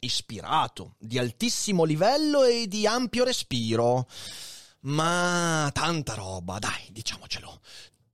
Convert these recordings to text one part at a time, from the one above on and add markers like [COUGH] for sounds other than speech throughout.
ispirato, di altissimo livello e di ampio respiro. Ma tanta roba, dai, diciamocelo.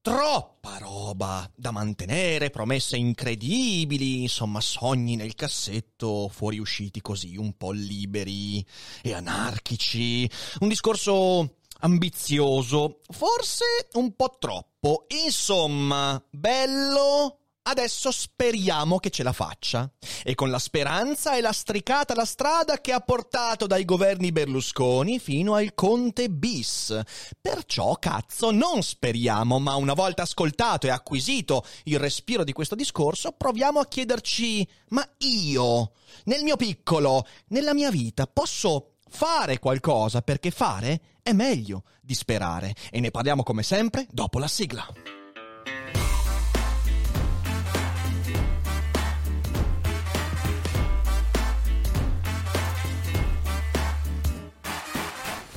Troppa roba da mantenere, promesse incredibili, insomma sogni nel cassetto, fuoriusciti così un po' liberi e anarchici. Un discorso ambizioso, forse un po' troppo. Insomma, bello, Adesso speriamo che ce la faccia. E con la speranza è lastricata la strada che ha portato dai governi Berlusconi fino al Conte bis. Perciò, cazzo, non speriamo, ma una volta ascoltato e acquisito il respiro di questo discorso, proviamo a chiederci: ma io, nel mio piccolo, nella mia vita, posso fare qualcosa perché fare è meglio di sperare. E ne parliamo come sempre dopo la sigla.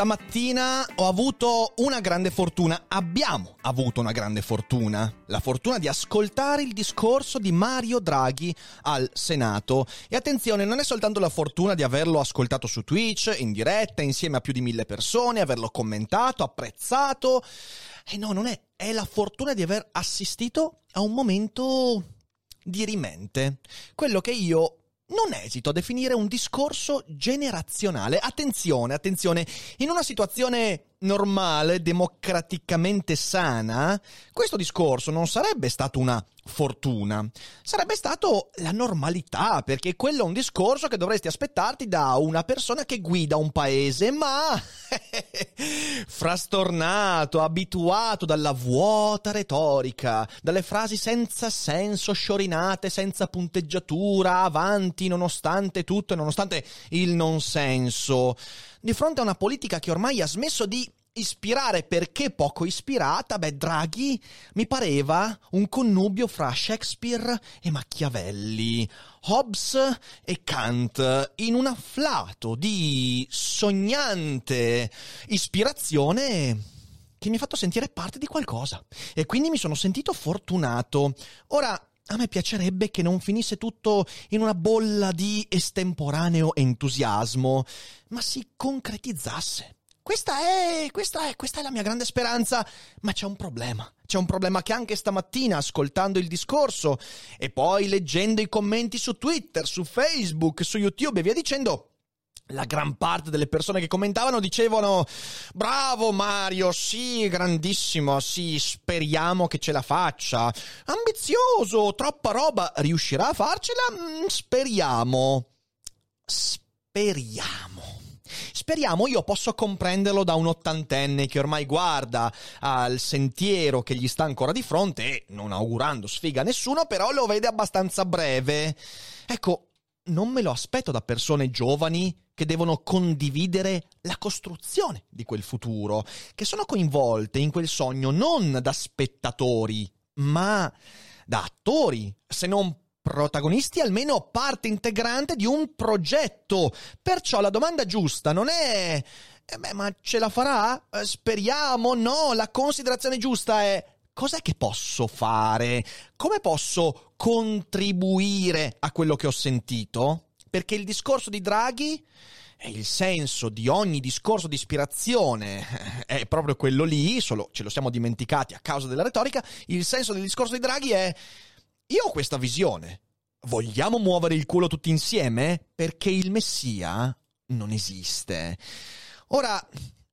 Stamattina ho avuto una grande fortuna, abbiamo avuto una grande fortuna, la fortuna di ascoltare il discorso di Mario Draghi al Senato. E attenzione, non è soltanto la fortuna di averlo ascoltato su Twitch, in diretta, insieme a più di mille persone, averlo commentato, apprezzato, eh no, non è. È la fortuna di aver assistito a un momento di rimente. Quello che io non esito a definire un discorso generazionale. Attenzione, attenzione, in una situazione normale, democraticamente sana, questo discorso non sarebbe stato una fortuna, sarebbe stato la normalità, perché quello è un discorso che dovresti aspettarti da una persona che guida un paese, ma [LAUGHS] frastornato, abituato dalla vuota retorica, dalle frasi senza senso, sciorinate, senza punteggiatura, avanti nonostante tutto e nonostante il non senso. Di fronte a una politica che ormai ha smesso di ispirare perché poco ispirata, beh, Draghi mi pareva un connubio fra Shakespeare e Machiavelli, Hobbes e Kant, in un afflato di sognante ispirazione che mi ha fatto sentire parte di qualcosa. E quindi mi sono sentito fortunato. Ora, a me piacerebbe che non finisse tutto in una bolla di estemporaneo entusiasmo, ma si concretizzasse. Questa è, questa è, questa è la mia grande speranza, ma c'è un problema. C'è un problema che anche stamattina, ascoltando il discorso e poi leggendo i commenti su Twitter, su Facebook, su YouTube e via dicendo, la gran parte delle persone che commentavano dicevano bravo Mario, sì, grandissimo, sì, speriamo che ce la faccia. Ambizioso, troppa roba, riuscirà a farcela? Mm, speriamo. Speriamo. Speriamo, io posso comprenderlo da un ottantenne che ormai guarda al sentiero che gli sta ancora di fronte e, non augurando sfiga a nessuno, però lo vede abbastanza breve. Ecco, non me lo aspetto da persone giovani che devono condividere la costruzione di quel futuro, che sono coinvolte in quel sogno non da spettatori, ma da attori, se non protagonisti, almeno parte integrante di un progetto. Perciò la domanda giusta non è eh beh, ma ce la farà? Eh, speriamo, no, la considerazione giusta è cos'è che posso fare? Come posso contribuire a quello che ho sentito? Perché il discorso di Draghi e il senso di ogni discorso di ispirazione è proprio quello lì, solo ce lo siamo dimenticati a causa della retorica, il senso del discorso di Draghi è io ho questa visione. Vogliamo muovere il culo tutti insieme? Perché il Messia non esiste. Ora,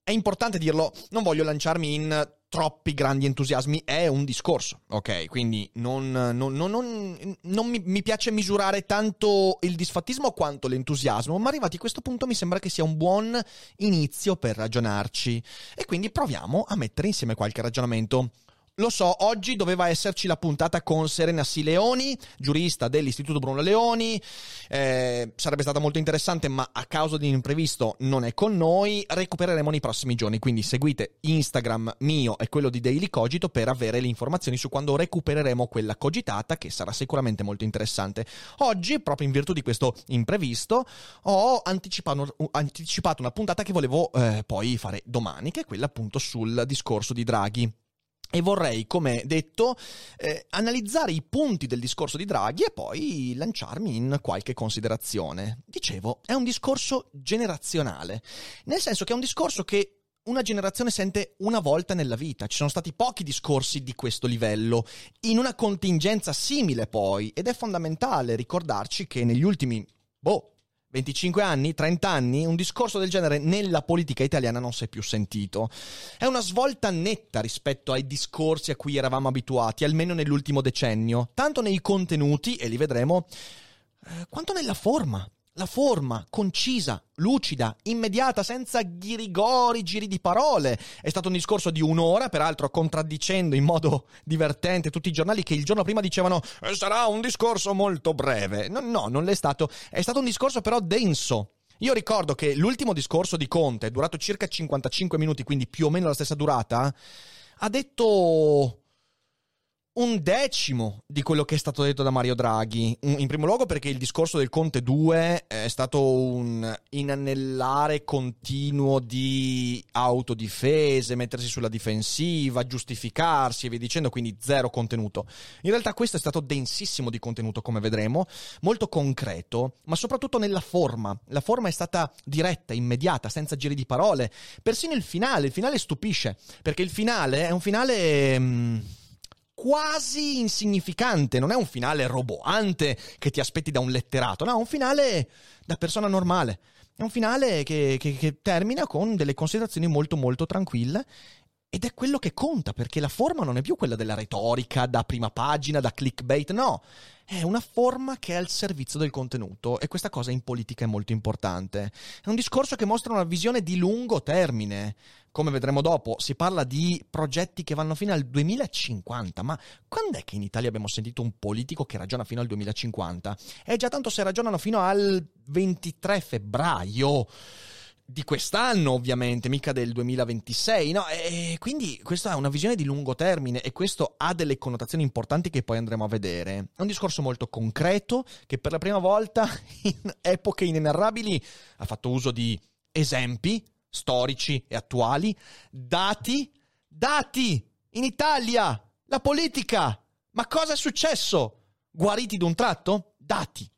è importante dirlo, non voglio lanciarmi in troppi grandi entusiasmi, è un discorso, ok? Quindi non, non, non, non mi, mi, piace misurare tanto il disfattismo quanto l'entusiasmo, ma arrivati a questo punto mi sembra che sia un buon inizio per ragionarci. E quindi proviamo a mettere insieme qualche ragionamento. Lo so, oggi doveva esserci la puntata con Serena Sileoni, giurista dell'Istituto Bruno Leoni. Eh, sarebbe stata molto interessante, ma a causa di un imprevisto non è con noi. Recupereremo nei prossimi giorni, quindi seguite Instagram mio e quello di Daily Cogito per avere le informazioni su quando recupereremo quella cogitata, che sarà sicuramente molto interessante. Oggi, proprio in virtù di questo imprevisto, ho anticipato, anticipato una puntata che volevo eh, poi fare domani, che è quella appunto sul discorso di Draghi. E vorrei, come detto, eh, analizzare i punti del discorso di Draghi e poi lanciarmi in qualche considerazione. Dicevo, è un discorso generazionale, nel senso che è un discorso che una generazione sente una volta nella vita. Ci sono stati pochi discorsi di questo livello, in una contingenza simile poi, ed è fondamentale ricordarci che negli ultimi, boh, 25 anni, 30 anni, un discorso del genere nella politica italiana non si è più sentito. È una svolta netta rispetto ai discorsi a cui eravamo abituati, almeno nell'ultimo decennio, tanto nei contenuti, e li vedremo, eh, quanto nella forma la forma concisa, lucida, immediata, senza ghirigori, giri di parole. È stato un discorso di un'ora, peraltro contraddicendo in modo divertente tutti i giornali che il giorno prima dicevano eh, sarà un discorso molto breve. No, no, non l'è stato. È stato un discorso però denso. Io ricordo che l'ultimo discorso di Conte, durato circa 55 minuti, quindi più o meno la stessa durata, ha detto un decimo di quello che è stato detto da Mario Draghi. In primo luogo perché il discorso del Conte 2 è stato un inanellare continuo di autodifese, mettersi sulla difensiva, giustificarsi e via dicendo, quindi zero contenuto. In realtà questo è stato densissimo di contenuto, come vedremo, molto concreto, ma soprattutto nella forma. La forma è stata diretta, immediata, senza giri di parole. Persino il finale, il finale stupisce, perché il finale è un finale... Mh, mm, quasi insignificante, non è un finale roboante che ti aspetti da un letterato, no, è un finale da persona normale. È un finale che, che, che termina con delle considerazioni molto molto tranquille ed è quello che conta, perché la forma non è più quella della retorica da prima pagina, da clickbait, no, è una forma che è al servizio del contenuto e questa cosa in politica è molto importante. È un discorso che mostra una visione di lungo termine come vedremo dopo, si parla di progetti che vanno fino al 2050, ma quando è che in Italia abbiamo sentito un politico che ragiona fino al 2050? È già tanto se ragionano fino al 23 febbraio di quest'anno, ovviamente, mica del 2026, no? E quindi questa è una visione di lungo termine e questo ha delle connotazioni importanti che poi andremo a vedere. È un discorso molto concreto che per la prima volta [LAUGHS] in epoche inenarrabili ha fatto uso di esempi storici e attuali, dati, dati, in Italia, la politica. Ma cosa è successo? Guariti d'un tratto? Dati,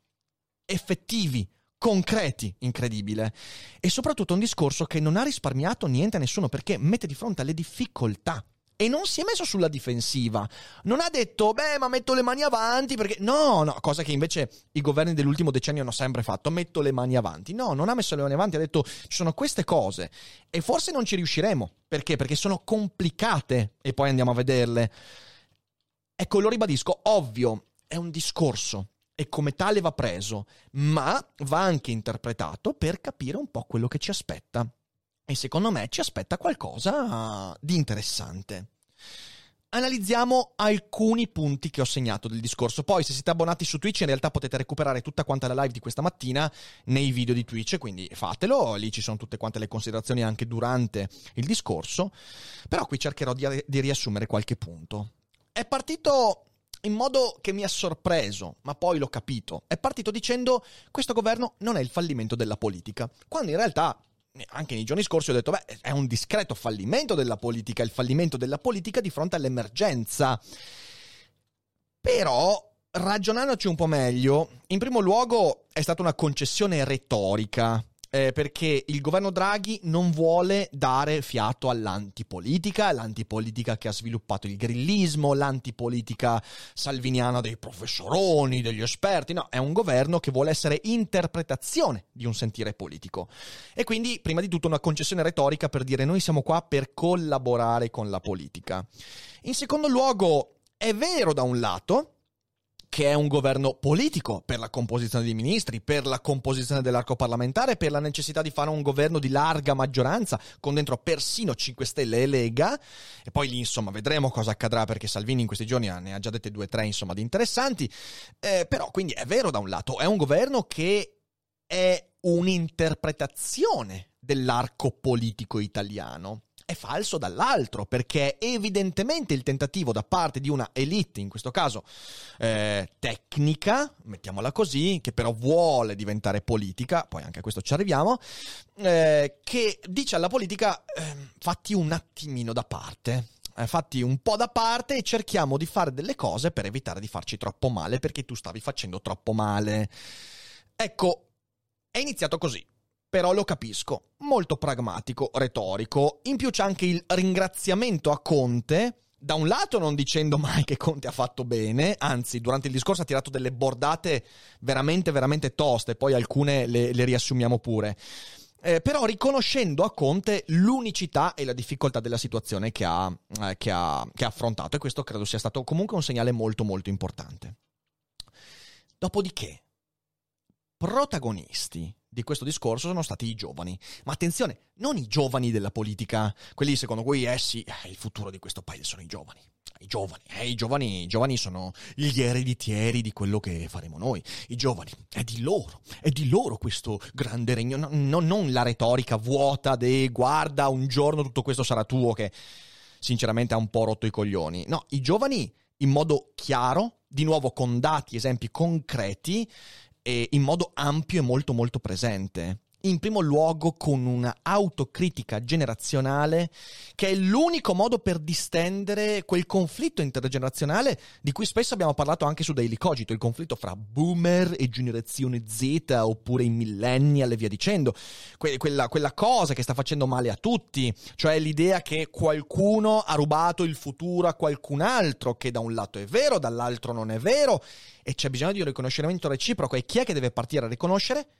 effettivi, concreti, incredibile. E soprattutto un discorso che non ha risparmiato niente a nessuno perché mette di fronte alle difficoltà e non si è messo sulla difensiva. Non ha detto, beh, ma metto le mani avanti perché... No, no, cosa che invece i governi dell'ultimo decennio hanno sempre fatto, metto le mani avanti. No, non ha messo le mani avanti, ha detto, ci sono queste cose e forse non ci riusciremo. Perché? Perché sono complicate e poi andiamo a vederle. Ecco, lo ribadisco, ovvio, è un discorso e come tale va preso, ma va anche interpretato per capire un po' quello che ci aspetta e secondo me ci aspetta qualcosa di interessante. Analizziamo alcuni punti che ho segnato del discorso. Poi, se siete abbonati su Twitch, in realtà potete recuperare tutta quanta la live di questa mattina nei video di Twitch, quindi fatelo. Lì ci sono tutte quante le considerazioni anche durante il discorso. Però qui cercherò di, di riassumere qualche punto. È partito in modo che mi ha sorpreso, ma poi l'ho capito. È partito dicendo questo governo non è il fallimento della politica, quando in realtà anche nei giorni scorsi ho detto, beh, è un discreto fallimento della politica, il fallimento della politica di fronte all'emergenza. Però, ragionandoci un po' meglio, in primo luogo è stata una concessione retorica. Eh, perché il governo Draghi non vuole dare fiato all'antipolitica, l'antipolitica che ha sviluppato il grillismo, l'antipolitica salviniana dei professoroni, degli esperti, no, è un governo che vuole essere interpretazione di un sentire politico. E quindi, prima di tutto, una concessione retorica per dire noi siamo qua per collaborare con la politica. In secondo luogo, è vero da un lato, che è un governo politico per la composizione dei ministri, per la composizione dell'arco parlamentare, per la necessità di fare un governo di larga maggioranza, con dentro persino 5 Stelle e Lega. E poi lì, insomma, vedremo cosa accadrà perché Salvini in questi giorni ne ha già dette due o tre, insomma, di interessanti. Eh, però, quindi è vero da un lato, è un governo che è un'interpretazione dell'arco politico italiano è falso dall'altro, perché evidentemente il tentativo da parte di una elite, in questo caso eh, tecnica, mettiamola così, che però vuole diventare politica, poi anche a questo ci arriviamo, eh, che dice alla politica eh, fatti un attimino da parte. Eh, fatti un po' da parte e cerchiamo di fare delle cose per evitare di farci troppo male perché tu stavi facendo troppo male. Ecco, è iniziato così però lo capisco. Molto pragmatico, retorico. In più c'è anche il ringraziamento a Conte. Da un lato non dicendo mai che Conte ha fatto bene, anzi durante il discorso ha tirato delle bordate veramente, veramente toste, poi alcune le, le riassumiamo pure. Eh, però riconoscendo a Conte l'unicità e la difficoltà della situazione che ha, eh, che, ha, che ha affrontato e questo credo sia stato comunque un segnale molto molto importante. Dopodiché, protagonisti di questo discorso sono stati i giovani. Ma attenzione, non i giovani della politica, quelli secondo cui, eh sì, eh, il futuro di questo paese sono i giovani. I giovani, eh, i giovani, i giovani sono gli ereditieri di quello che faremo noi. I giovani, è di loro, è di loro questo grande regno, no, no, non la retorica vuota de guarda un giorno tutto questo sarà tuo che sinceramente ha un po' rotto i coglioni. No, i giovani in modo chiaro, di nuovo con dati, esempi concreti, in modo ampio e molto molto presente in primo luogo con una autocritica generazionale che è l'unico modo per distendere quel conflitto intergenerazionale di cui spesso abbiamo parlato anche su Daily Cogito, il conflitto fra boomer e generazione Z oppure i millennial e via dicendo, que- quella, quella cosa che sta facendo male a tutti, cioè l'idea che qualcuno ha rubato il futuro a qualcun altro, che da un lato è vero, dall'altro non è vero, e c'è bisogno di un riconoscimento reciproco. E chi è che deve partire a riconoscere?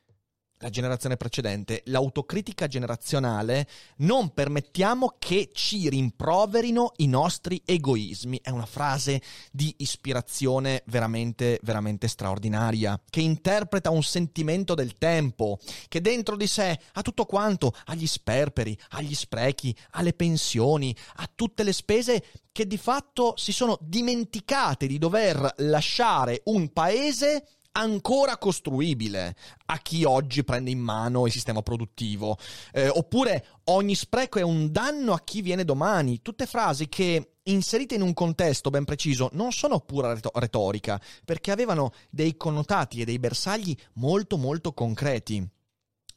La generazione precedente, l'autocritica generazionale, non permettiamo che ci rimproverino i nostri egoismi. È una frase di ispirazione veramente, veramente straordinaria, che interpreta un sentimento del tempo, che dentro di sé ha tutto quanto, agli sperperi, agli sprechi, alle pensioni, a tutte le spese che di fatto si sono dimenticate di dover lasciare un paese ancora costruibile a chi oggi prende in mano il sistema produttivo. Eh, oppure ogni spreco è un danno a chi viene domani. Tutte frasi che inserite in un contesto ben preciso non sono pura retorica, perché avevano dei connotati e dei bersagli molto molto concreti.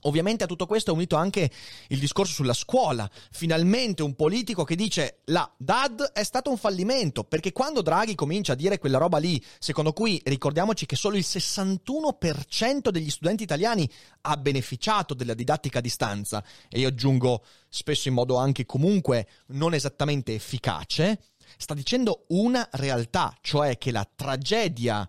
Ovviamente a tutto questo è unito anche il discorso sulla scuola. Finalmente un politico che dice la DAD è stato un fallimento, perché quando Draghi comincia a dire quella roba lì, secondo cui ricordiamoci che solo il 61% degli studenti italiani ha beneficiato della didattica a distanza, e io aggiungo spesso in modo anche comunque non esattamente efficace, sta dicendo una realtà, cioè che la tragedia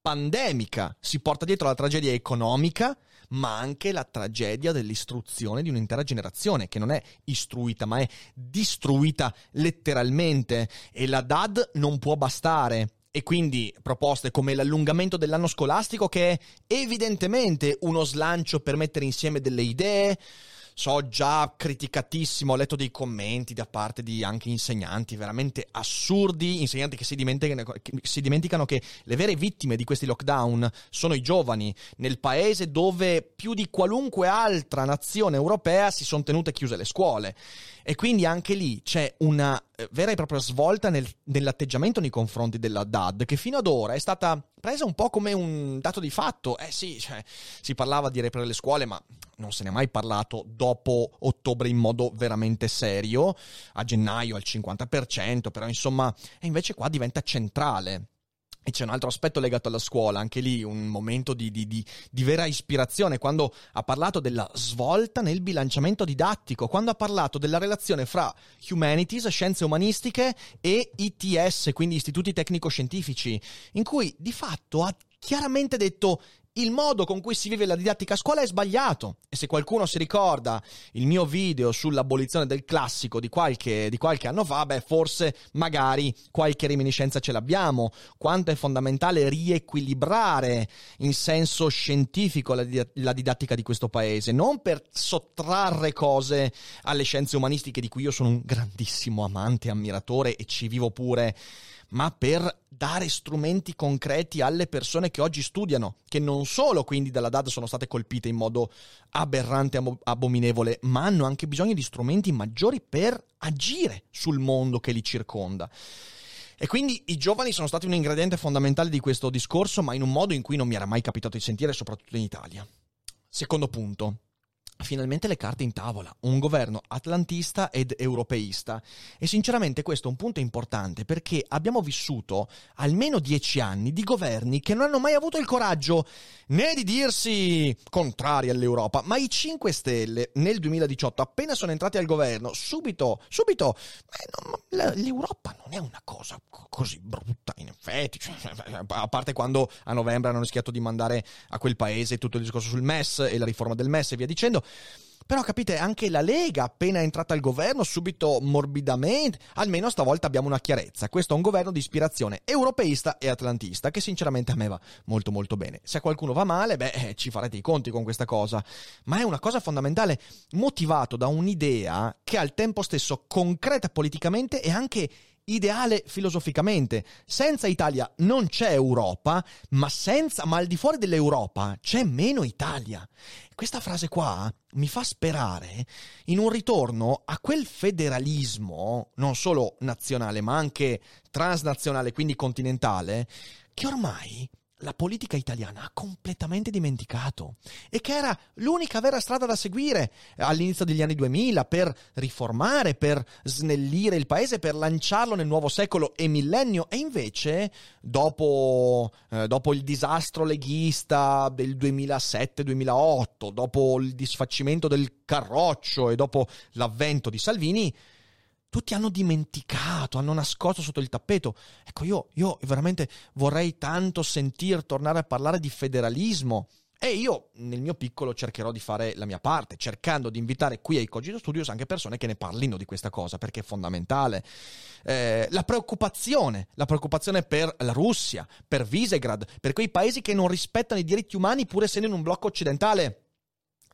pandemica si porta dietro la tragedia economica, ma anche la tragedia dell'istruzione di un'intera generazione che non è istruita, ma è distruita letteralmente e la DAD non può bastare. E quindi proposte come l'allungamento dell'anno scolastico che è evidentemente uno slancio per mettere insieme delle idee, so già criticatissimo, ho letto dei commenti da parte di anche insegnanti veramente assurdi, insegnanti che si dimenticano, che si dimenticano che le vere vittime di questi lockdown sono i giovani nel paese dove più di qualunque altra nazione europea si sono tenute chiuse le scuole. E quindi anche lì c'è una vera e propria svolta nel, nell'atteggiamento nei confronti della DAD, che fino ad ora è stata presa un po' come un dato di fatto. Eh sì, cioè, si parlava di riaprire le scuole, ma non se ne è mai parlato dopo ottobre in modo veramente serio, a gennaio al 50%, però insomma, e invece qua diventa centrale. E c'è un altro aspetto legato alla scuola, anche lì un momento di, di, di, di, vera ispirazione, quando ha parlato della svolta nel bilanciamento didattico, quando ha parlato della relazione fra humanities, scienze umanistiche, e ITS, quindi istituti tecnico-scientifici, in cui di fatto ha chiaramente detto il modo con cui si vive la didattica a scuola è sbagliato. E se qualcuno si ricorda il mio video sull'abolizione del classico di qualche, di qualche anno fa, beh, forse magari qualche reminiscenza ce l'abbiamo. Quanto è fondamentale riequilibrare in senso scientifico la, la didattica di questo paese, non per sottrarre cose alle scienze umanistiche di cui io sono un grandissimo amante ammiratore e ci vivo pure ma per dare strumenti concreti alle persone che oggi studiano, che non solo quindi dalla DAD sono state colpite in modo aberrante e abominevole, ma hanno anche bisogno di strumenti maggiori per agire sul mondo che li circonda. E quindi i giovani sono stati un ingrediente fondamentale di questo discorso, ma in un modo in cui non mi era mai capitato di sentire, soprattutto in Italia. Secondo punto, finalmente le carte in tavola, un governo atlantista ed europeista. E sinceramente questo è un punto importante perché abbiamo vissuto almeno dieci anni di governi che non hanno mai avuto il coraggio né di dirsi contrari all'Europa, ma i 5 Stelle nel 2018 appena sono entrati al governo, subito, subito, eh, no, l'Europa non è una cosa così brutta in effetti, cioè, a parte quando a novembre hanno rischiato di mandare a quel paese tutto il discorso sul MES e la riforma del MES e via dicendo, però capite, anche la Lega, appena entrata al governo, subito morbidamente, almeno stavolta abbiamo una chiarezza. Questo è un governo di ispirazione europeista e atlantista, che sinceramente a me va molto molto bene. Se a qualcuno va male, beh, eh, ci farete i conti con questa cosa. Ma è una cosa fondamentale, motivato da un'idea che al tempo stesso concreta politicamente e anche ideale filosoficamente. Senza Italia non c'è Europa, ma, senza, ma al di fuori dell'Europa c'è meno Italia. Questa frase qua mi fa sperare in un ritorno a quel federalismo, non solo nazionale, ma anche transnazionale, quindi continentale, che ormai la politica italiana ha completamente dimenticato e che era l'unica vera strada da seguire all'inizio degli anni 2000 per riformare, per snellire il paese, per lanciarlo nel nuovo secolo e millennio. E invece dopo, eh, dopo il disastro leghista del 2007-2008, dopo il disfacimento del Carroccio e dopo l'avvento di Salvini, tutti hanno dimenticato, hanno nascosto sotto il tappeto. Ecco, io, io veramente vorrei tanto sentir tornare a parlare di federalismo. E io nel mio piccolo cercherò di fare la mia parte, cercando di invitare qui ai Cogito Studios anche persone che ne parlino di questa cosa, perché è fondamentale. Eh, la preoccupazione, la preoccupazione per la Russia, per Visegrad, per quei paesi che non rispettano i diritti umani pur essendo in un blocco occidentale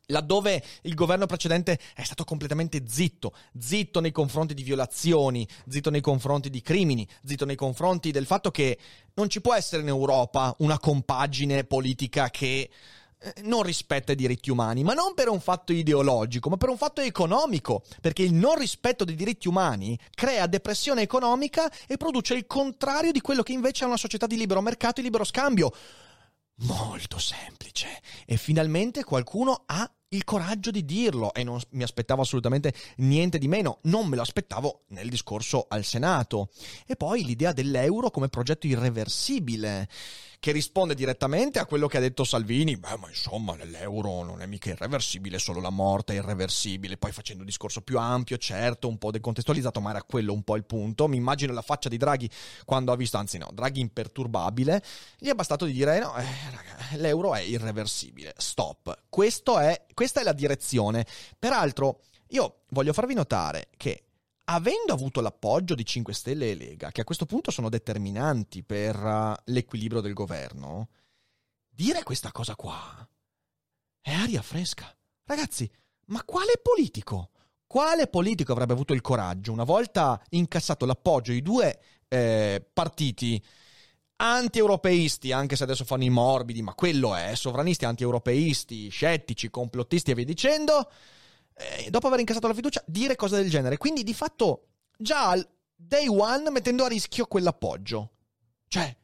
laddove il governo precedente è stato completamente zitto, zitto nei confronti di violazioni, zitto nei confronti di crimini, zitto nei confronti del fatto che non ci può essere in Europa una compagine politica che eh, non rispetta i diritti umani, ma non per un fatto ideologico, ma per un fatto economico, perché il non rispetto dei diritti umani crea depressione economica e produce il contrario di quello che invece è una società di libero mercato e libero scambio. Molto semplice. E finalmente qualcuno ha il coraggio di dirlo e non mi aspettavo assolutamente niente di meno, non me lo aspettavo nel discorso al Senato. E poi l'idea dell'euro come progetto irreversibile che risponde direttamente a quello che ha detto Salvini. Beh, ma insomma, l'euro non è mica irreversibile, solo la morte è irreversibile. Poi facendo un discorso più ampio, certo, un po' decontestualizzato, ma era quello un po' il punto. Mi immagino la faccia di Draghi quando ha visto, anzi no, Draghi imperturbabile, gli è bastato di dire no, eh, raga, l'euro è irreversibile, stop. È, questa è la direzione. Peraltro, io voglio farvi notare che avendo avuto l'appoggio di 5 Stelle e Lega, che a questo punto sono determinanti per uh, l'equilibrio del governo, dire questa cosa qua è aria fresca. Ragazzi, ma quale politico? Quale politico avrebbe avuto il coraggio, una volta incassato l'appoggio di due eh, partiti anti-europeisti, anche se adesso fanno i morbidi, ma quello è, sovranisti, anti-europeisti, scettici, complottisti e via dicendo, eh, dopo aver incassato la fiducia, dire cose del genere. Quindi di fatto già al day one mettendo a rischio quell'appoggio. Cioè,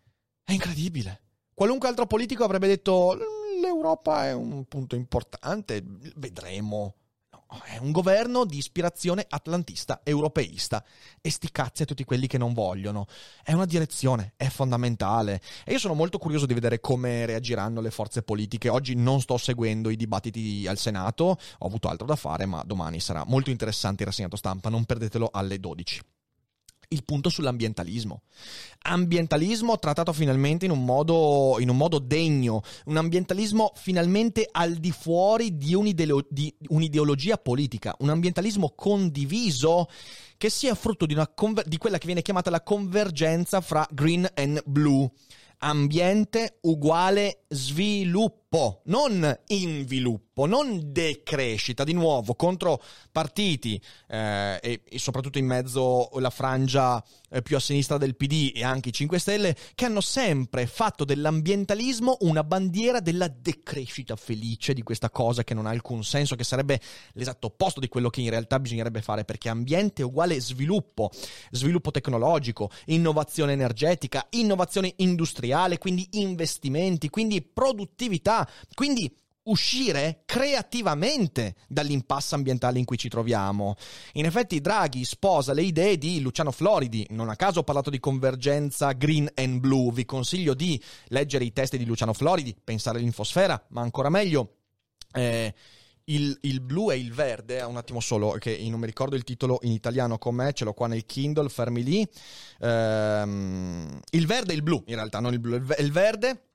è incredibile. Qualunque altro politico avrebbe detto l'Europa è un punto importante, vedremo. È un governo di ispirazione atlantista europeista. E sti cazzi a tutti quelli che non vogliono. È una direzione, è fondamentale. E io sono molto curioso di vedere come reagiranno le forze politiche. Oggi non sto seguendo i dibattiti al Senato, ho avuto altro da fare, ma domani sarà molto interessante il rassegnato stampa, non perdetelo alle 12 il punto sull'ambientalismo. Ambientalismo trattato finalmente in un, modo, in un modo degno, un ambientalismo finalmente al di fuori di, un'ideolo- di un'ideologia politica, un ambientalismo condiviso che sia frutto di, conver- di quella che viene chiamata la convergenza fra green and blue. Ambiente uguale sviluppo, non inviluppo, non decrescita. Di nuovo, contro partiti eh, e, soprattutto in mezzo la frangia eh, più a sinistra del PD e anche i 5 Stelle, che hanno sempre fatto dell'ambientalismo una bandiera della decrescita felice di questa cosa che non ha alcun senso, che sarebbe l'esatto opposto di quello che in realtà bisognerebbe fare, perché ambiente è uguale sviluppo, sviluppo tecnologico, innovazione energetica, innovazione industriale, quindi investimenti, quindi produttività, quindi uscire creativamente dall'impasse ambientale in cui ci troviamo. In effetti Draghi sposa le idee di Luciano Floridi, non a caso ho parlato di convergenza green and blue, vi consiglio di leggere i testi di Luciano Floridi, pensare all'infosfera, ma ancora meglio... Eh, il, il, blu e il verde, un attimo solo, che non mi ricordo il titolo in italiano com'è, ce l'ho qua nel Kindle, fermi lì. Ehm, il verde e il blu, in realtà, non il blu, il verde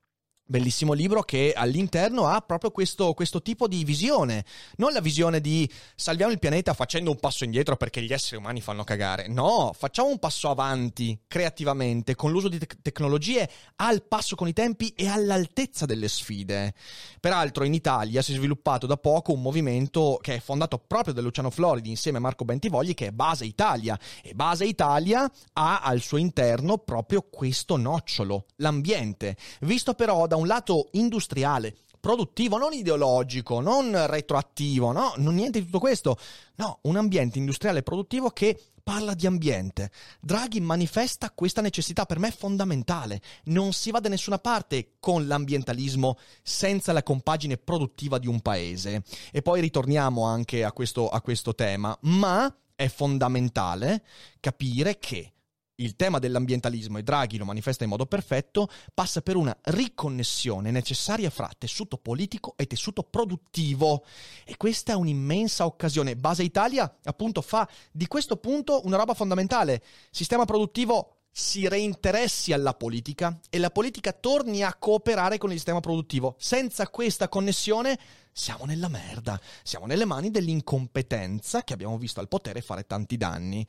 Bellissimo libro che all'interno ha proprio questo, questo, tipo di visione, non la visione di salviamo il pianeta facendo un passo indietro perché gli esseri umani fanno cagare, no, facciamo un passo avanti creativamente con l'uso di te- tecnologie al passo con i tempi e all'altezza delle sfide. Peraltro in Italia si è sviluppato da poco un movimento che è fondato proprio da Luciano Floridi insieme a Marco Bentivogli che è Base Italia. E Base Italia ha al suo interno proprio questo nocciolo, l'ambiente, visto però da un lato industriale, produttivo, non ideologico, non retroattivo, no, non niente di tutto questo. No, un ambiente industriale produttivo che parla di ambiente. Draghi manifesta questa necessità per me fondamentale. Non si va da nessuna parte con l'ambientalismo senza la compagine produttiva di un paese. E poi ritorniamo anche a questo, a questo tema, ma è fondamentale capire che il tema dell'ambientalismo, e Draghi lo manifesta in modo perfetto, passa per una riconnessione necessaria fra tessuto politico e tessuto produttivo. E questa è un'immensa occasione. Base Italia, appunto, fa di questo punto una roba fondamentale. Sistema produttivo si reinteressi alla politica e la politica torni a cooperare con il sistema produttivo. Senza questa connessione siamo nella merda, siamo nelle mani dell'incompetenza che abbiamo visto al potere fare tanti danni.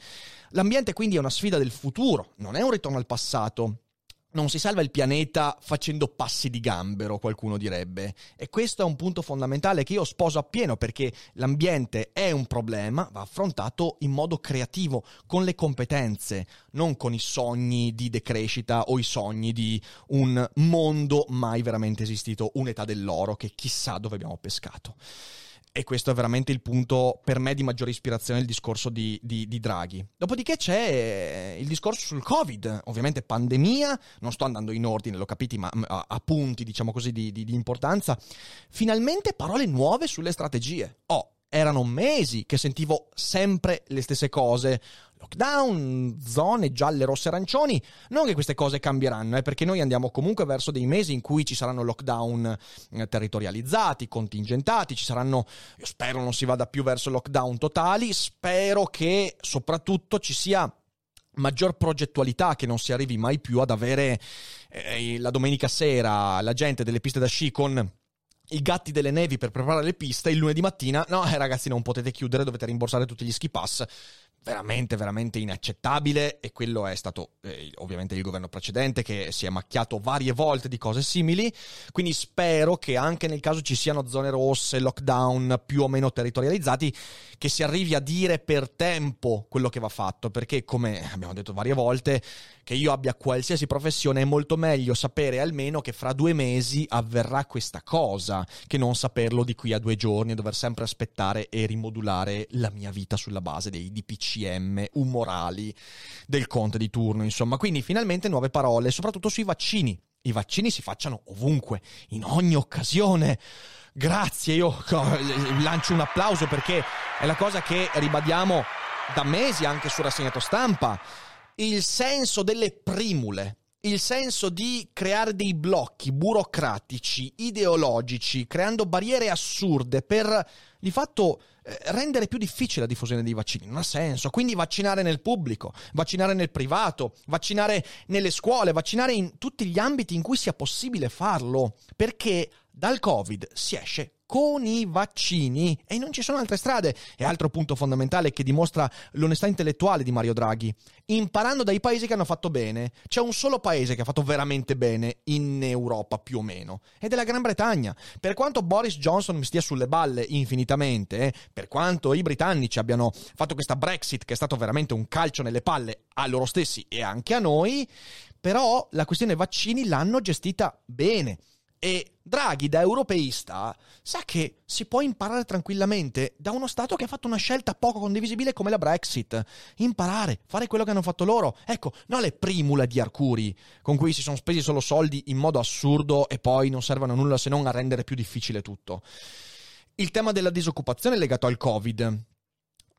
L'ambiente quindi è una sfida del futuro, non è un ritorno al passato non si salva il pianeta facendo passi di gambero, qualcuno direbbe. E questo è un punto fondamentale che io sposo appieno perché l'ambiente è un problema, va affrontato in modo creativo, con le competenze, non con i sogni di decrescita o i sogni di un mondo mai veramente esistito, un'età dell'oro che chissà dove abbiamo pescato. E questo è veramente il punto per me di maggiore ispirazione del discorso di, di, di, Draghi. Dopodiché c'è il discorso sul Covid, ovviamente pandemia, non sto andando in ordine, lo capite, ma a, a punti, diciamo così, di, di importanza. Finalmente parole nuove sulle strategie. Oh, erano mesi che sentivo sempre le stesse cose. Lockdown, zone gialle, rosse, arancioni. Non che queste cose cambieranno, eh, perché noi andiamo comunque verso dei mesi in cui ci saranno lockdown eh, territorializzati, contingentati, ci saranno, io spero non si vada più verso lockdown totali, spero che soprattutto ci sia maggior progettualità, che non si arrivi mai più ad avere eh, la domenica sera la gente delle piste da sci con i gatti delle nevi per preparare le piste il lunedì mattina, no eh, ragazzi non potete chiudere, dovete rimborsare tutti gli ski pass. Veramente, veramente inaccettabile e quello è stato eh, ovviamente il governo precedente che si è macchiato varie volte di cose simili, quindi spero che anche nel caso ci siano zone rosse, lockdown più o meno territorializzati, che si arrivi a dire per tempo quello che va fatto, perché come abbiamo detto varie volte, che io abbia qualsiasi professione è molto meglio sapere almeno che fra due mesi avverrà questa cosa, che non saperlo di qui a due giorni e dover sempre aspettare e rimodulare la mia vita sulla base dei DPC DCM umorali del conte di turno, insomma. Quindi finalmente nuove parole, soprattutto sui vaccini. I vaccini si facciano ovunque, in ogni occasione. grazie, io lancio un applauso perché è la cosa che ribadiamo da mesi anche su rassegnato stampa. Il senso delle primule, il senso di creare dei blocchi burocratici, ideologici, creando barriere assurde per di fatto rendere più difficile la diffusione dei vaccini. Non ha senso. Quindi vaccinare nel pubblico, vaccinare nel privato, vaccinare nelle scuole, vaccinare in tutti gli ambiti in cui sia possibile farlo. Perché dal Covid si esce con i vaccini e non ci sono altre strade. E altro punto fondamentale che dimostra l'onestà intellettuale di Mario Draghi. Imparando dai paesi che hanno fatto bene, c'è un solo paese che ha fatto veramente bene in Europa più o meno, ed è la Gran Bretagna. Per quanto Boris Johnson mi stia sulle balle infinitamente, eh, per quanto i britannici abbiano fatto questa Brexit che è stato veramente un calcio nelle palle a loro stessi e anche a noi, però la questione vaccini l'hanno gestita bene. E Draghi, da europeista, sa che si può imparare tranquillamente da uno Stato che ha fatto una scelta poco condivisibile come la Brexit. Imparare, fare quello che hanno fatto loro. Ecco, non le primule di Arcuri, con cui si sono spesi solo soldi in modo assurdo e poi non servono a nulla se non a rendere più difficile tutto. Il tema della disoccupazione legato al Covid.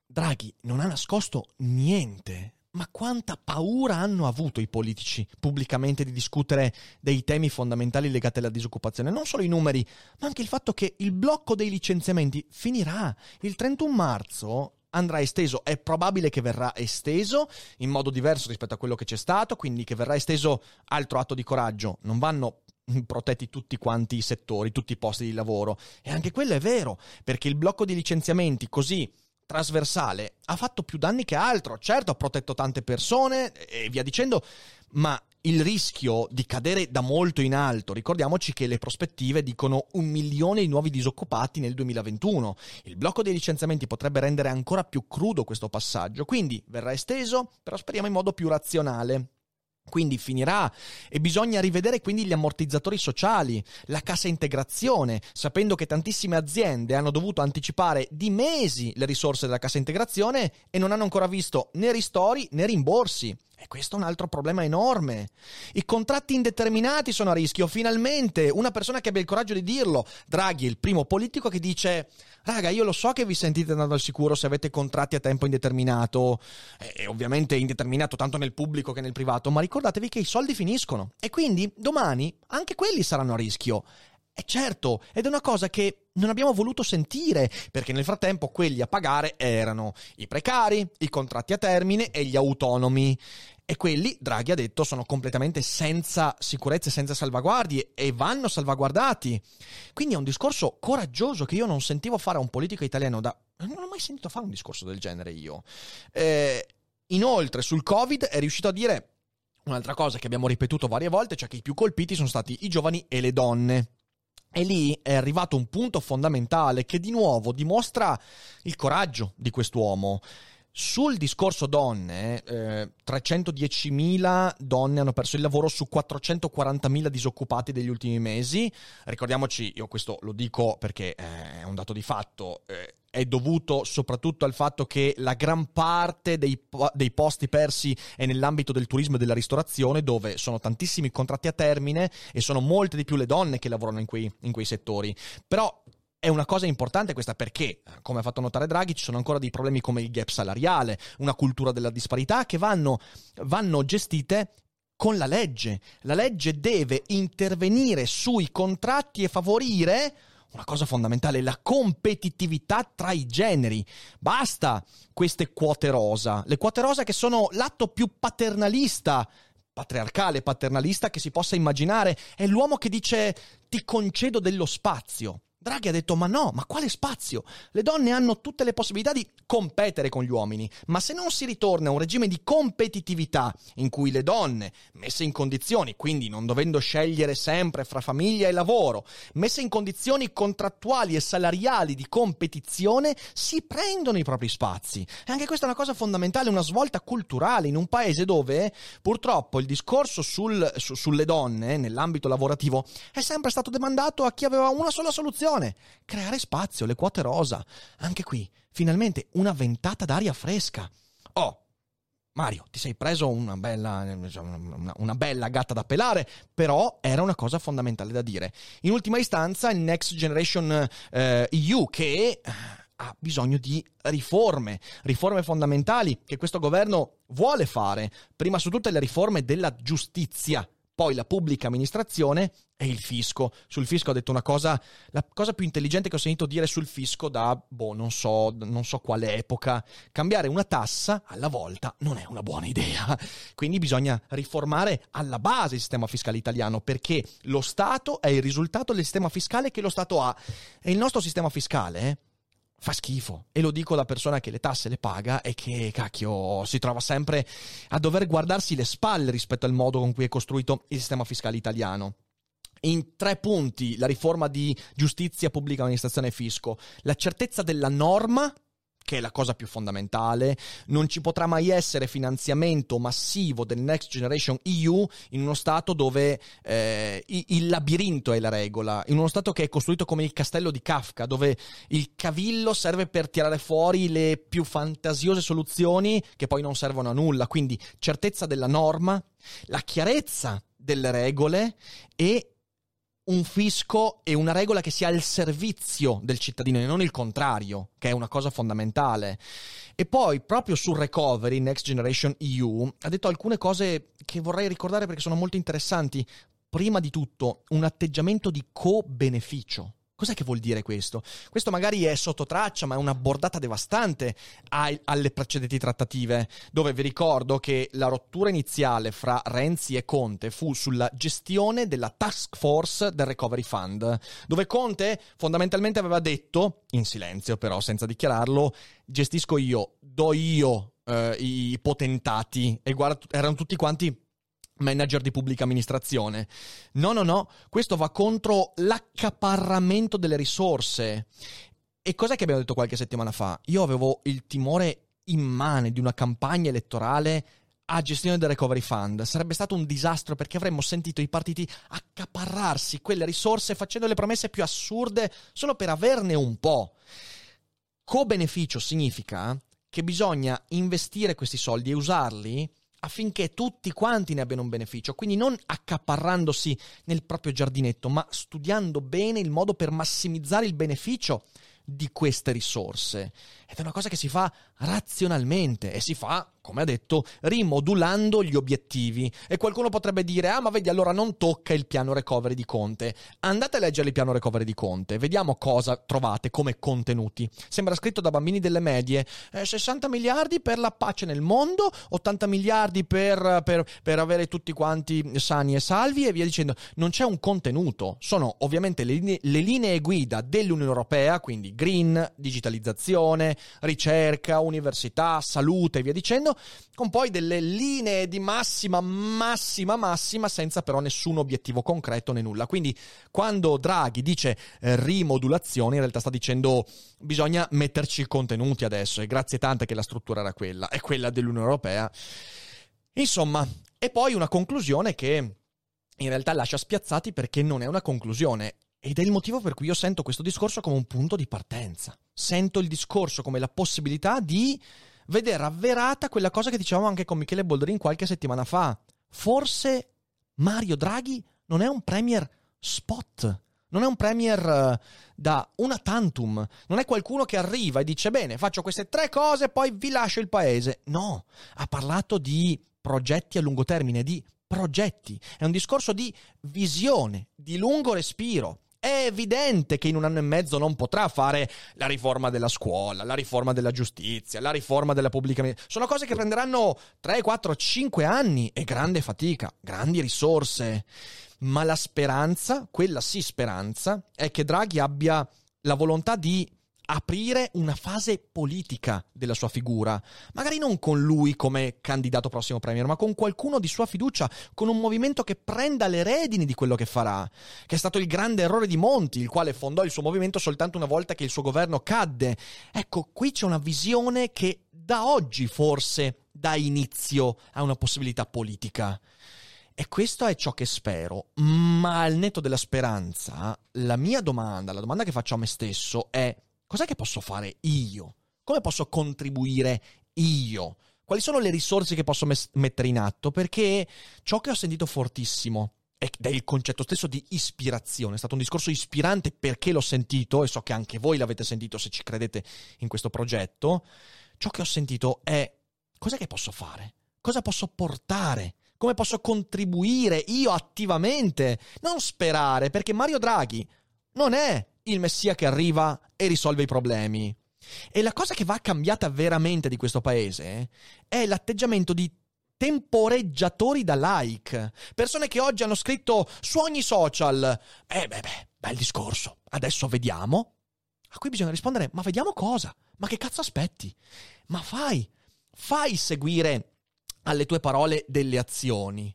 Draghi non ha nascosto niente ma quanta paura hanno avuto i politici pubblicamente di discutere dei temi fondamentali legati alla disoccupazione? Non solo i numeri, ma anche il fatto che il blocco dei licenziamenti finirà. Il 31 marzo andrà esteso, è probabile che verrà esteso in modo diverso rispetto a quello che c'è stato, quindi che verrà esteso altro atto di coraggio. Non vanno protetti tutti quanti i settori, tutti i posti di lavoro. E anche quello è vero, perché il blocco di licenziamenti così trasversale ha fatto più danni che altro. Certo, ha protetto tante persone e via dicendo, ma il rischio di cadere da molto in alto. Ricordiamoci che le prospettive dicono un milione di nuovi disoccupati nel 2021. Il blocco dei licenziamenti potrebbe rendere ancora più crudo questo passaggio, quindi verrà esteso, però speriamo in modo più razionale quindi finirà e bisogna rivedere quindi gli ammortizzatori sociali, la cassa integrazione, sapendo che tantissime aziende hanno dovuto anticipare di mesi le risorse della cassa integrazione e non hanno ancora visto né ristori né rimborsi. E questo è un altro problema enorme. I contratti indeterminati sono a rischio. Finalmente una persona che abbia il coraggio di dirlo. Draghi il primo politico che dice: Raga, io lo so che vi sentite andando al sicuro se avete contratti a tempo indeterminato. E ovviamente indeterminato tanto nel pubblico che nel privato. Ma ricordatevi che i soldi finiscono. E quindi domani anche quelli saranno a rischio. E certo, ed è una cosa che non abbiamo voluto sentire, perché nel frattempo quelli a pagare erano i precari, i contratti a termine e gli autonomi. E quelli, Draghi ha detto, sono completamente senza sicurezza e senza salvaguardie e vanno salvaguardati. Quindi è un discorso coraggioso che io non sentivo fare a un politico italiano da... Non ho mai sentito fare un discorso del genere io. Eh, inoltre, sul Covid è riuscito a dire un'altra cosa che abbiamo ripetuto varie volte, cioè che i più colpiti sono stati i giovani e le donne. E lì è arrivato un punto fondamentale che di nuovo dimostra il coraggio di quest'uomo. Sul discorso donne, eh, 310.000 donne hanno perso il lavoro su 440.000 disoccupati degli ultimi mesi. Ricordiamoci, io questo lo dico perché eh, è un dato di fatto, eh, è dovuto soprattutto al fatto che la gran parte dei, dei, posti persi è nell'ambito del turismo e della ristorazione, dove sono tantissimi contratti a termine e sono molte di più le donne che lavorano in quei, in quei settori. Però è una cosa importante questa perché, come ha fatto notare Draghi, ci sono ancora dei problemi come il gap salariale, una cultura della disparità che vanno, vanno gestite con la legge. La legge deve intervenire sui contratti e favorire una cosa fondamentale, la competitività tra i generi. Basta queste quote rosa. Le quote rosa che sono l'atto più paternalista patriarcale, paternalista che si possa immaginare. È l'uomo che dice ti concedo dello spazio. Draghi ha detto: Ma no, ma quale spazio? Le donne hanno tutte le possibilità di competere con gli uomini, ma se non si ritorna a un regime di competitività in cui le donne, messe in condizioni, quindi non dovendo scegliere sempre fra famiglia e lavoro, messe in condizioni contrattuali e salariali di competizione, si prendono i propri spazi. E anche questa è una cosa fondamentale, una svolta culturale in un paese dove purtroppo il discorso sul, su, sulle donne nell'ambito lavorativo è sempre stato demandato a chi aveva una sola soluzione soluzione, creare spazio, le quote rosa. Anche qui, finalmente, una ventata d'aria fresca. Oh, Mario, ti sei preso una bella, una, bella, gatta da pelare, però era una cosa fondamentale da dire. In ultima istanza, il Next Generation eh, EU che ha bisogno di riforme, riforme fondamentali che questo governo vuole fare, prima su tutte le riforme della giustizia poi la pubblica amministrazione e il fisco. Sul fisco ho detto una cosa, la cosa più intelligente che ho sentito dire sul fisco da, boh, non so, non so quale epoca. Cambiare una tassa alla volta non è una buona idea. [LAUGHS] Quindi bisogna riformare alla base il sistema fiscale italiano perché lo Stato è il risultato del sistema fiscale che lo Stato ha. E il nostro sistema fiscale... Eh, fa schifo. E lo dico da persona che le tasse le paga e che, cacchio, si trova sempre a dover guardarsi le spalle rispetto al modo con cui è costruito il sistema fiscale italiano. In tre punti, la riforma di giustizia, pubblica amministrazione e fisco, la certezza della norma, che è la cosa più fondamentale, non ci potrà mai essere finanziamento massivo del Next Generation EU in uno Stato dove eh, il labirinto è la regola, in uno Stato che è costruito come il castello di Kafka, dove il cavillo serve per tirare fuori le più fantasiose soluzioni che poi non servono a nulla. Quindi certezza della norma, la chiarezza delle regole e un fisco e una regola che sia al servizio del cittadino e non il contrario, che è una cosa fondamentale. E poi, proprio sul recovery, Next Generation EU, ha detto alcune cose che vorrei ricordare perché sono molto interessanti. Prima di tutto, un atteggiamento di co-beneficio. Cos'è che vuol dire questo? Questo magari è sotto traccia, ma è una bordata devastante ai, alle precedenti trattative, dove vi ricordo che la rottura iniziale fra Renzi e Conte fu sulla gestione della task force del Recovery Fund, dove Conte fondamentalmente aveva detto, in silenzio però, senza dichiararlo, gestisco io, do io eh, i potentati, e guarda, erano tutti quanti manager di pubblica amministrazione. No, no, no, questo va contro l'accaparramento delle risorse. E cos'è che abbiamo detto qualche settimana fa? Io avevo il timore immane di una campagna elettorale a gestione del recovery fund. Sarebbe stato un disastro perché avremmo sentito i partiti accaparrarsi quelle risorse facendo le promesse più assurde solo per averne un po'. Co-beneficio significa che bisogna investire questi soldi e usarli affinché tutti quanti ne abbiano un beneficio, quindi non accaparrandosi nel proprio giardinetto, ma studiando bene il modo per massimizzare il beneficio di queste risorse. Ed è una cosa che si fa razionalmente e si fa come ha detto, rimodulando gli obiettivi. E qualcuno potrebbe dire, ah ma vedi allora non tocca il piano recovery di Conte. Andate a leggere il piano recovery di Conte, vediamo cosa trovate come contenuti. Sembra scritto da bambini delle medie, eh, 60 miliardi per la pace nel mondo, 80 miliardi per, per, per avere tutti quanti sani e salvi e via dicendo. Non c'è un contenuto, sono ovviamente le le linee guida dell'Unione Europea, quindi green, digitalizzazione, ricerca, università, salute e via dicendo, con poi delle linee di massima, massima, massima, senza però nessun obiettivo concreto né nulla. Quindi quando Draghi dice eh, rimodulazione, in realtà sta dicendo bisogna metterci i contenuti adesso, e grazie tante che la struttura era quella, è quella dell'Unione Europea. Insomma, e poi una conclusione che in realtà lascia spiazzati perché non è una conclusione. Ed è il motivo per cui io sento questo discorso come un punto di partenza. Sento il discorso come la possibilità di vedere avverata quella cosa che dicevamo anche con Michele Boldrin qualche settimana fa. Forse Mario Draghi non è un premier spot. Non è un premier uh, da una tantum. Non è qualcuno che arriva e dice: Bene, faccio queste tre cose e poi vi lascio il paese. No, ha parlato di progetti a lungo termine, di progetti. È un discorso di visione, di lungo respiro. È evidente che in un anno e mezzo non potrà fare la riforma della scuola, la riforma della giustizia, la riforma della pubblica. Sono cose che prenderanno 3, 4, 5 anni e grande fatica, grandi risorse. Ma la speranza, quella sì speranza, è che Draghi abbia la volontà di aprire una fase politica della sua figura, magari non con lui come candidato prossimo premier, ma con qualcuno di sua fiducia, con un movimento che prenda le redini di quello che farà, che è stato il grande errore di Monti, il quale fondò il suo movimento soltanto una volta che il suo governo cadde. Ecco, qui c'è una visione che da oggi forse dà inizio a una possibilità politica. E questo è ciò che spero, ma al netto della speranza, la mia domanda, la domanda che faccio a me stesso è cos'è che posso fare io? Come posso contribuire io? quali sono le risorse che posso mes- mettere in atto? Perché ciò che ho sentito fortissimo ed è il concetto stesso di ispirazione. È stato un discorso ispirante perché l'ho sentito e so che anche voi l'avete sentito se ci credete in questo progetto. Ciò che ho sentito è cos'è che posso fare? Cosa posso portare? Come posso contribuire io attivamente? Non sperare, perché Mario Draghi non è il messia che arriva e risolve i problemi. E la cosa che va cambiata veramente di questo paese è l'atteggiamento di temporeggiatori da like. Persone che oggi hanno scritto su ogni social. Eh beh beh, bel discorso. Adesso vediamo. A cui bisogna rispondere, ma vediamo cosa? Ma che cazzo aspetti? Ma fai, fai seguire alle tue parole delle azioni.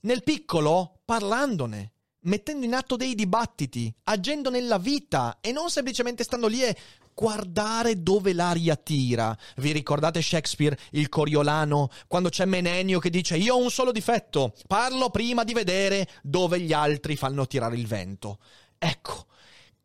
Nel piccolo, parlandone, mettendo in atto dei dibattiti, agendo nella vita e non semplicemente stando lì e guardare dove l'aria tira. Vi ricordate Shakespeare, il Coriolano, quando c'è Menenio che dice io ho un solo difetto, parlo prima di vedere dove gli altri fanno tirare il vento. Ecco,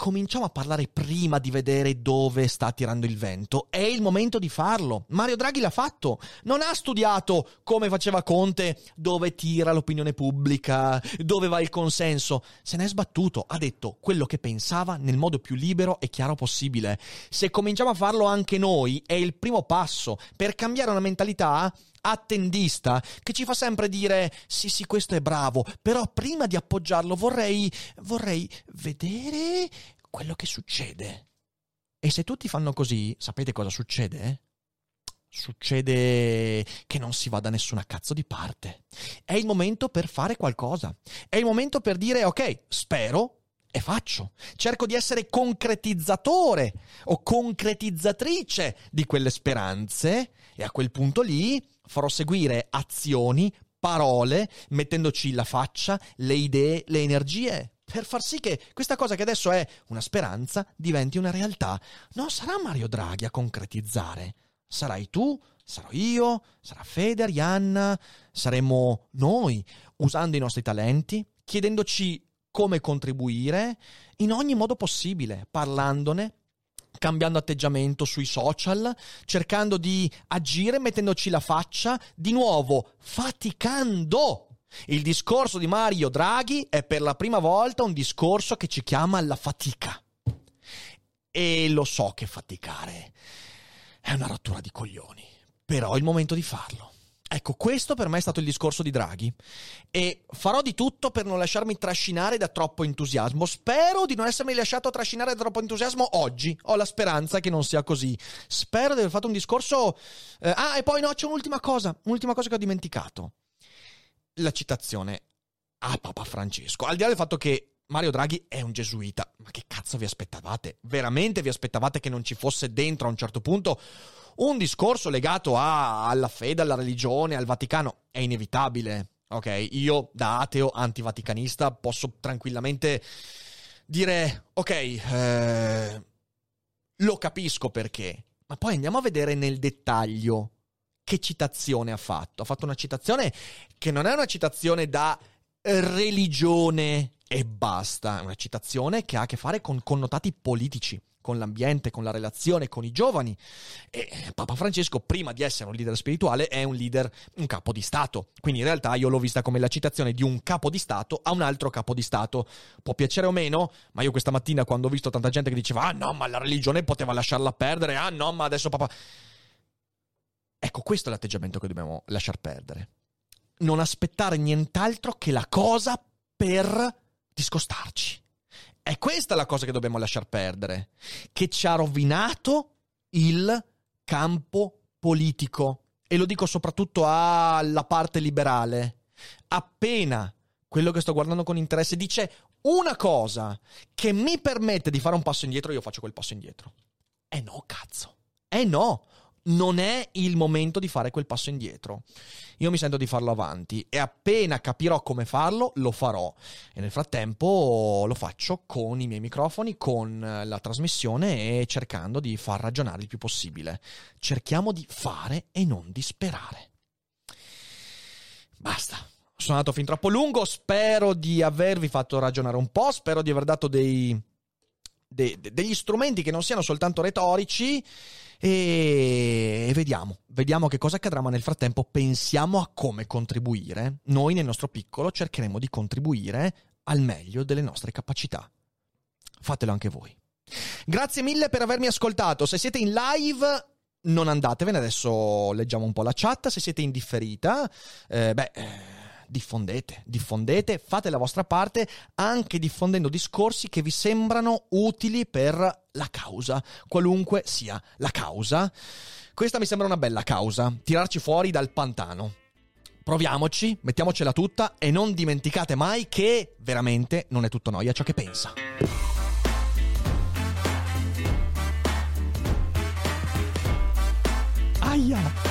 cominciamo a parlare prima di vedere dove sta tirando il vento. È il momento di farlo. Mario Draghi l'ha fatto. Non ha studiato come faceva Conte, dove tira l'opinione pubblica, dove va il consenso. Se ne è sbattuto. Ha detto quello che pensava nel modo più libero e chiaro possibile. Se cominciamo a farlo anche noi, è il primo passo per cambiare una mentalità attendista che ci fa sempre dire sì sì questo è bravo però prima di appoggiarlo vorrei vorrei vedere quello che succede e se tutti fanno così sapete cosa succede? Succede che non si va da nessuna cazzo di parte. È il momento per fare qualcosa. È il momento per dire ok, spero e faccio. Cerco di essere concretizzatore o concretizzatrice di quelle speranze e a quel punto lì farò seguire azioni, parole, mettendoci la faccia, le idee, le energie, per far sì che questa cosa che adesso è una speranza diventi una realtà. Non sarà Mario Draghi a concretizzare, sarai tu, sarò io, sarà Fede, Arianna, saremo noi, usando i nostri talenti, chiedendoci come contribuire in ogni modo possibile, parlandone, cambiando atteggiamento sui social, cercando di agire mettendoci la faccia, di nuovo faticando. Il discorso di Mario Draghi è per la prima volta un discorso che ci chiama alla fatica. E lo so che faticare è una rottura di coglioni, però è il momento di farlo. Ecco, questo per me è stato il discorso di Draghi e farò di tutto per non lasciarmi trascinare da troppo entusiasmo. Spero di non essermi lasciato trascinare da troppo entusiasmo oggi. Ho la speranza che non sia così. Spero di aver fatto un discorso... Eh, ah, e poi no, c'è un'ultima cosa, un'ultima cosa che ho dimenticato. La citazione a Papa Francesco. Al di là del fatto che Mario Draghi è un gesuita, ma che cazzo vi aspettavate? Veramente vi aspettavate che non ci fosse dentro a un certo punto un discorso legato a, alla fede, alla religione, al Vaticano è inevitabile. Ok, io da ateo antivaticanista posso tranquillamente dire, ok, eh, lo capisco perché, ma poi andiamo a vedere nel dettaglio che citazione ha fatto. Ha fatto una citazione che non è una citazione da religione e basta, è una citazione che ha a che fare con connotati politici con l'ambiente, con la relazione, con i giovani. E Papa Francesco, prima di essere un leader spirituale, è un leader, un capo di Stato. Quindi in realtà io l'ho vista come la citazione di un capo di Stato a un altro capo di Stato. Può piacere o meno, ma io questa mattina quando ho visto tanta gente che diceva ah no, ma la religione poteva lasciarla perdere, ah no, ma adesso Papa... Ecco, questo è l'atteggiamento che dobbiamo lasciar perdere. Non aspettare nient'altro che la cosa per discostarci. È questa la cosa che dobbiamo lasciar perdere, che ci ha rovinato il campo politico. E lo dico soprattutto alla parte liberale. Appena quello che sto guardando con interesse dice una cosa che mi permette di fare un passo indietro, io faccio quel passo indietro. Eh no, cazzo. Eh no non è il momento di fare quel passo indietro. Io mi sento di farlo avanti e appena capirò come farlo, lo farò. E nel frattempo lo faccio con i miei microfoni, con la trasmissione e cercando di far ragionare il più possibile. Cerchiamo di fare e non di sperare. Basta. Sono andato fin troppo lungo, spero di avervi fatto ragionare un po', spero di aver dato dei de- de- degli strumenti che non siano soltanto retorici e, e vediamo, vediamo che cosa accadrà, ma nel frattempo pensiamo a come contribuire. Noi nel nostro piccolo cercheremo di contribuire al meglio delle nostre capacità. Fatelo anche voi. Grazie mille per avermi ascoltato. Se siete in live non andatevene, adesso leggiamo un po' la chat. Se siete in differita, eh, beh, eh, diffondete, diffondete, fate la vostra parte anche diffondendo discorsi che vi sembrano utili per la causa, qualunque sia la causa. Questa mi sembra una bella causa, tirarci fuori dal pantano. Proviamoci, mettiamocela tutta e non dimenticate mai che veramente non è tutto noia ciò che pensa. Aia!